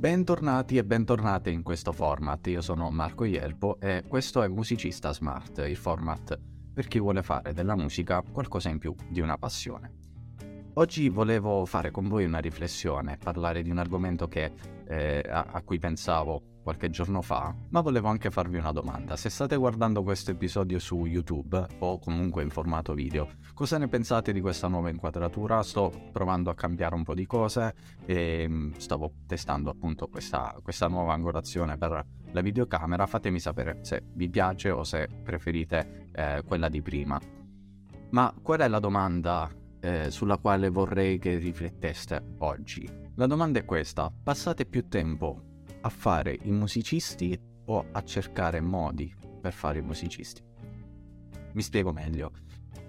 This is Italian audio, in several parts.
Bentornati e bentornate in questo format, io sono Marco Ielpo e questo è Musicista Smart, il format per chi vuole fare della musica qualcosa in più di una passione. Oggi volevo fare con voi una riflessione, parlare di un argomento che, eh, a, a cui pensavo qualche giorno fa, ma volevo anche farvi una domanda. Se state guardando questo episodio su YouTube o comunque in formato video, cosa ne pensate di questa nuova inquadratura? Sto provando a cambiare un po' di cose e mm, stavo testando appunto questa, questa nuova angolazione per la videocamera. Fatemi sapere se vi piace o se preferite eh, quella di prima. Ma qual è la domanda eh, sulla quale vorrei che rifletteste oggi? La domanda è questa, passate più tempo a fare i musicisti o a cercare modi per fare i musicisti. Mi spiego meglio.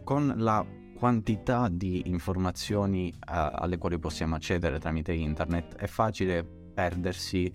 Con la quantità di informazioni uh, alle quali possiamo accedere tramite internet è facile perdersi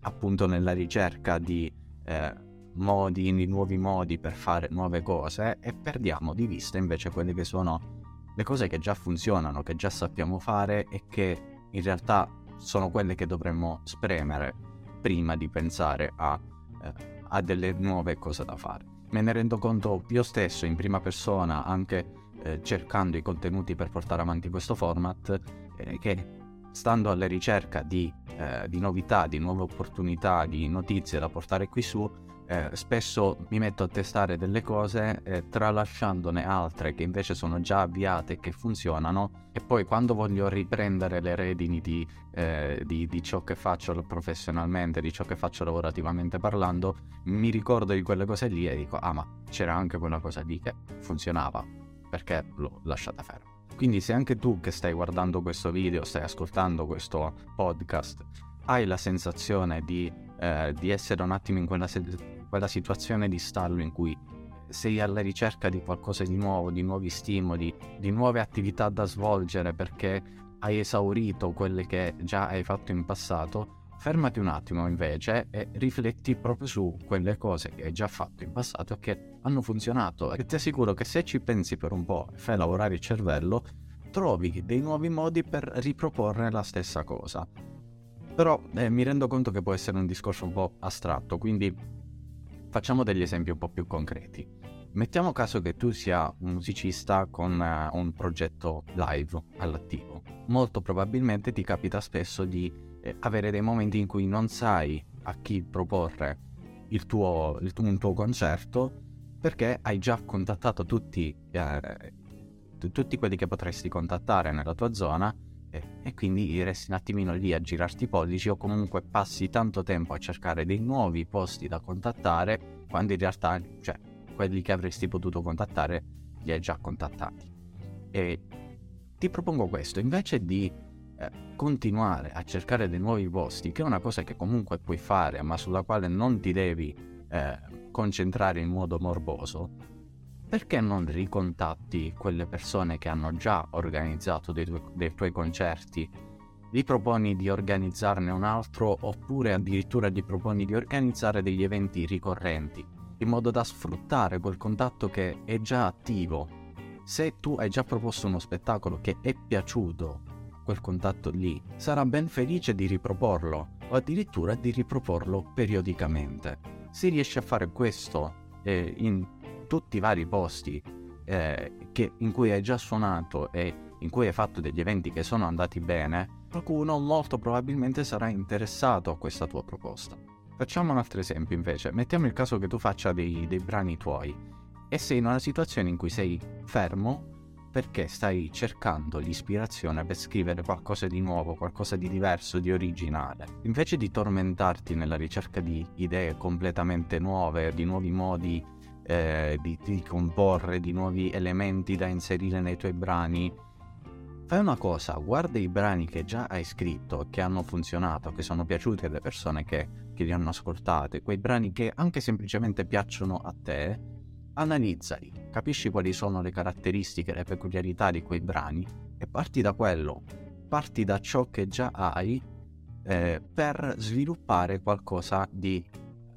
appunto nella ricerca di eh, modi, di nuovi modi per fare nuove cose e perdiamo di vista invece quelle che sono le cose che già funzionano, che già sappiamo fare e che in realtà sono quelle che dovremmo spremere prima di pensare a, eh, a delle nuove cose da fare. Me ne rendo conto io stesso in prima persona, anche eh, cercando i contenuti per portare avanti questo format, eh, che stando alla ricerca di, eh, di novità, di nuove opportunità, di notizie da portare qui su, eh, spesso mi metto a testare delle cose eh, tralasciandone altre che invece sono già avviate e che funzionano e poi quando voglio riprendere le redini di, eh, di, di, ciò che faccio professionalmente, di ciò che faccio lavorativamente parlando, mi ricordo di quelle cose lì e dico ah ma c'era anche quella cosa lì che funzionava, perché l'ho lasciata ferma. Quindi se anche tu che stai guardando questo video, stai ascoltando questo podcast, hai la sensazione di, eh, di essere un attimo in quella, se- quella situazione di stallo in cui sei alla ricerca di qualcosa di nuovo, di nuovi stimoli, di nuove attività da svolgere perché hai esaurito quelle che già hai fatto in passato, fermati un attimo invece e rifletti proprio su quelle cose che hai già fatto in passato e che hanno funzionato e ti assicuro che se ci pensi per un po' e fai lavorare il cervello, trovi dei nuovi modi per riproporre la stessa cosa. Però eh, mi rendo conto che può essere un discorso un po' astratto, quindi facciamo degli esempi un po' più concreti. Mettiamo caso che tu sia un musicista con uh, un progetto live all'attivo. Molto probabilmente ti capita spesso di eh, avere dei momenti in cui non sai a chi proporre il tuo, il tuo, un tuo concerto perché hai già contattato tutti, eh, tutti quelli che potresti contattare nella tua zona e quindi resti un attimino lì a girarti i pollici o comunque passi tanto tempo a cercare dei nuovi posti da contattare quando in realtà cioè, quelli che avresti potuto contattare li hai già contattati. E ti propongo questo, invece di eh, continuare a cercare dei nuovi posti, che è una cosa che comunque puoi fare ma sulla quale non ti devi eh, concentrare in modo morboso, perché non ricontatti quelle persone che hanno già organizzato dei, tu- dei tuoi concerti? Gli proponi di organizzarne un altro oppure addirittura gli proponi di organizzare degli eventi ricorrenti, in modo da sfruttare quel contatto che è già attivo. Se tu hai già proposto uno spettacolo che è piaciuto quel contatto lì, sarà ben felice di riproporlo o addirittura di riproporlo periodicamente. Se riesci a fare questo eh, in tutti i vari posti eh, che, in cui hai già suonato e in cui hai fatto degli eventi che sono andati bene, qualcuno molto probabilmente sarà interessato a questa tua proposta. Facciamo un altro esempio invece, mettiamo il caso che tu faccia dei, dei brani tuoi e sei in una situazione in cui sei fermo perché stai cercando l'ispirazione per scrivere qualcosa di nuovo, qualcosa di diverso, di originale. Invece di tormentarti nella ricerca di idee completamente nuove, di nuovi modi eh, di, di comporre, di nuovi elementi da inserire nei tuoi brani, fai una cosa, guarda i brani che già hai scritto, che hanno funzionato, che sono piaciuti alle persone che, che li hanno ascoltate, quei brani che anche semplicemente piacciono a te, analizzali, capisci quali sono le caratteristiche, le peculiarità di quei brani e parti da quello, parti da ciò che già hai eh, per sviluppare qualcosa di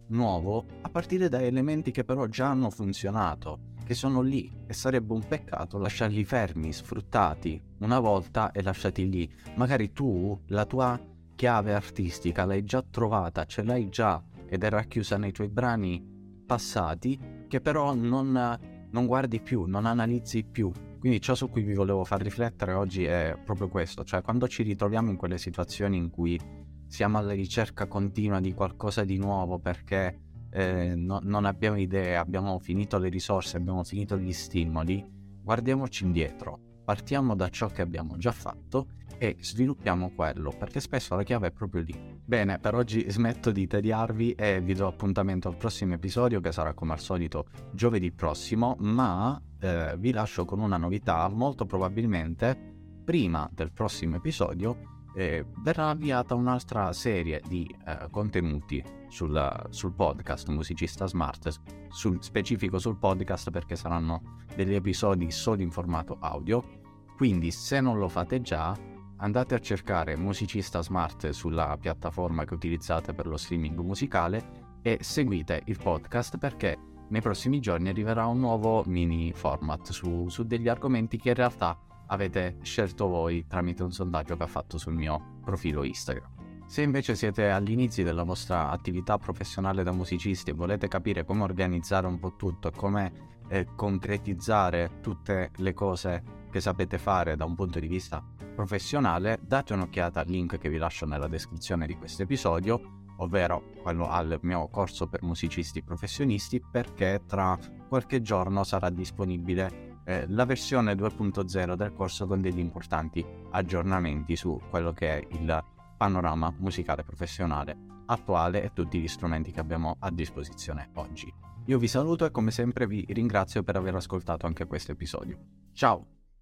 nuovo a partire da elementi che però già hanno funzionato, che sono lì e sarebbe un peccato lasciarli fermi, sfruttati una volta e lasciati lì. Magari tu la tua chiave artistica l'hai già trovata, ce l'hai già ed è racchiusa nei tuoi brani passati, che però non, non guardi più, non analizzi più. Quindi ciò su cui vi volevo far riflettere oggi è proprio questo, cioè quando ci ritroviamo in quelle situazioni in cui siamo alla ricerca continua di qualcosa di nuovo perché eh, no, non abbiamo idee, abbiamo finito le risorse, abbiamo finito gli stimoli, guardiamoci indietro, partiamo da ciò che abbiamo già fatto e sviluppiamo quello, perché spesso la chiave è proprio lì. Bene, per oggi smetto di tediarvi e vi do appuntamento al prossimo episodio che sarà come al solito giovedì prossimo, ma eh, vi lascio con una novità, molto probabilmente prima del prossimo episodio eh, verrà avviata un'altra serie di eh, contenuti sul, sul, podcast Musicista Smart, sul, specifico sul podcast perché saranno degli episodi solo in formato audio. Quindi se non lo fate già, andate a cercare Musicista Smart sulla piattaforma che utilizzate per lo streaming musicale e seguite il podcast perché nei prossimi giorni arriverà un nuovo mini format su, su degli argomenti che in realtà avete scelto voi tramite un sondaggio che ho fatto sul mio profilo Instagram. Se invece siete agli inizi della vostra attività professionale da musicisti e volete capire come organizzare un po' tutto e come eh, concretizzare tutte le cose che sapete fare da un punto di vista professionale, date un'occhiata al link che vi lascio nella descrizione di questo episodio, ovvero quello al mio corso per musicisti professionisti, perché tra qualche giorno sarà disponibile eh, la versione 2.0 del corso con degli importanti aggiornamenti su quello che è il panorama musicale professionale attuale e tutti gli strumenti che abbiamo a disposizione oggi. Io vi saluto e come sempre vi ringrazio per aver ascoltato anche questo episodio. Ciao!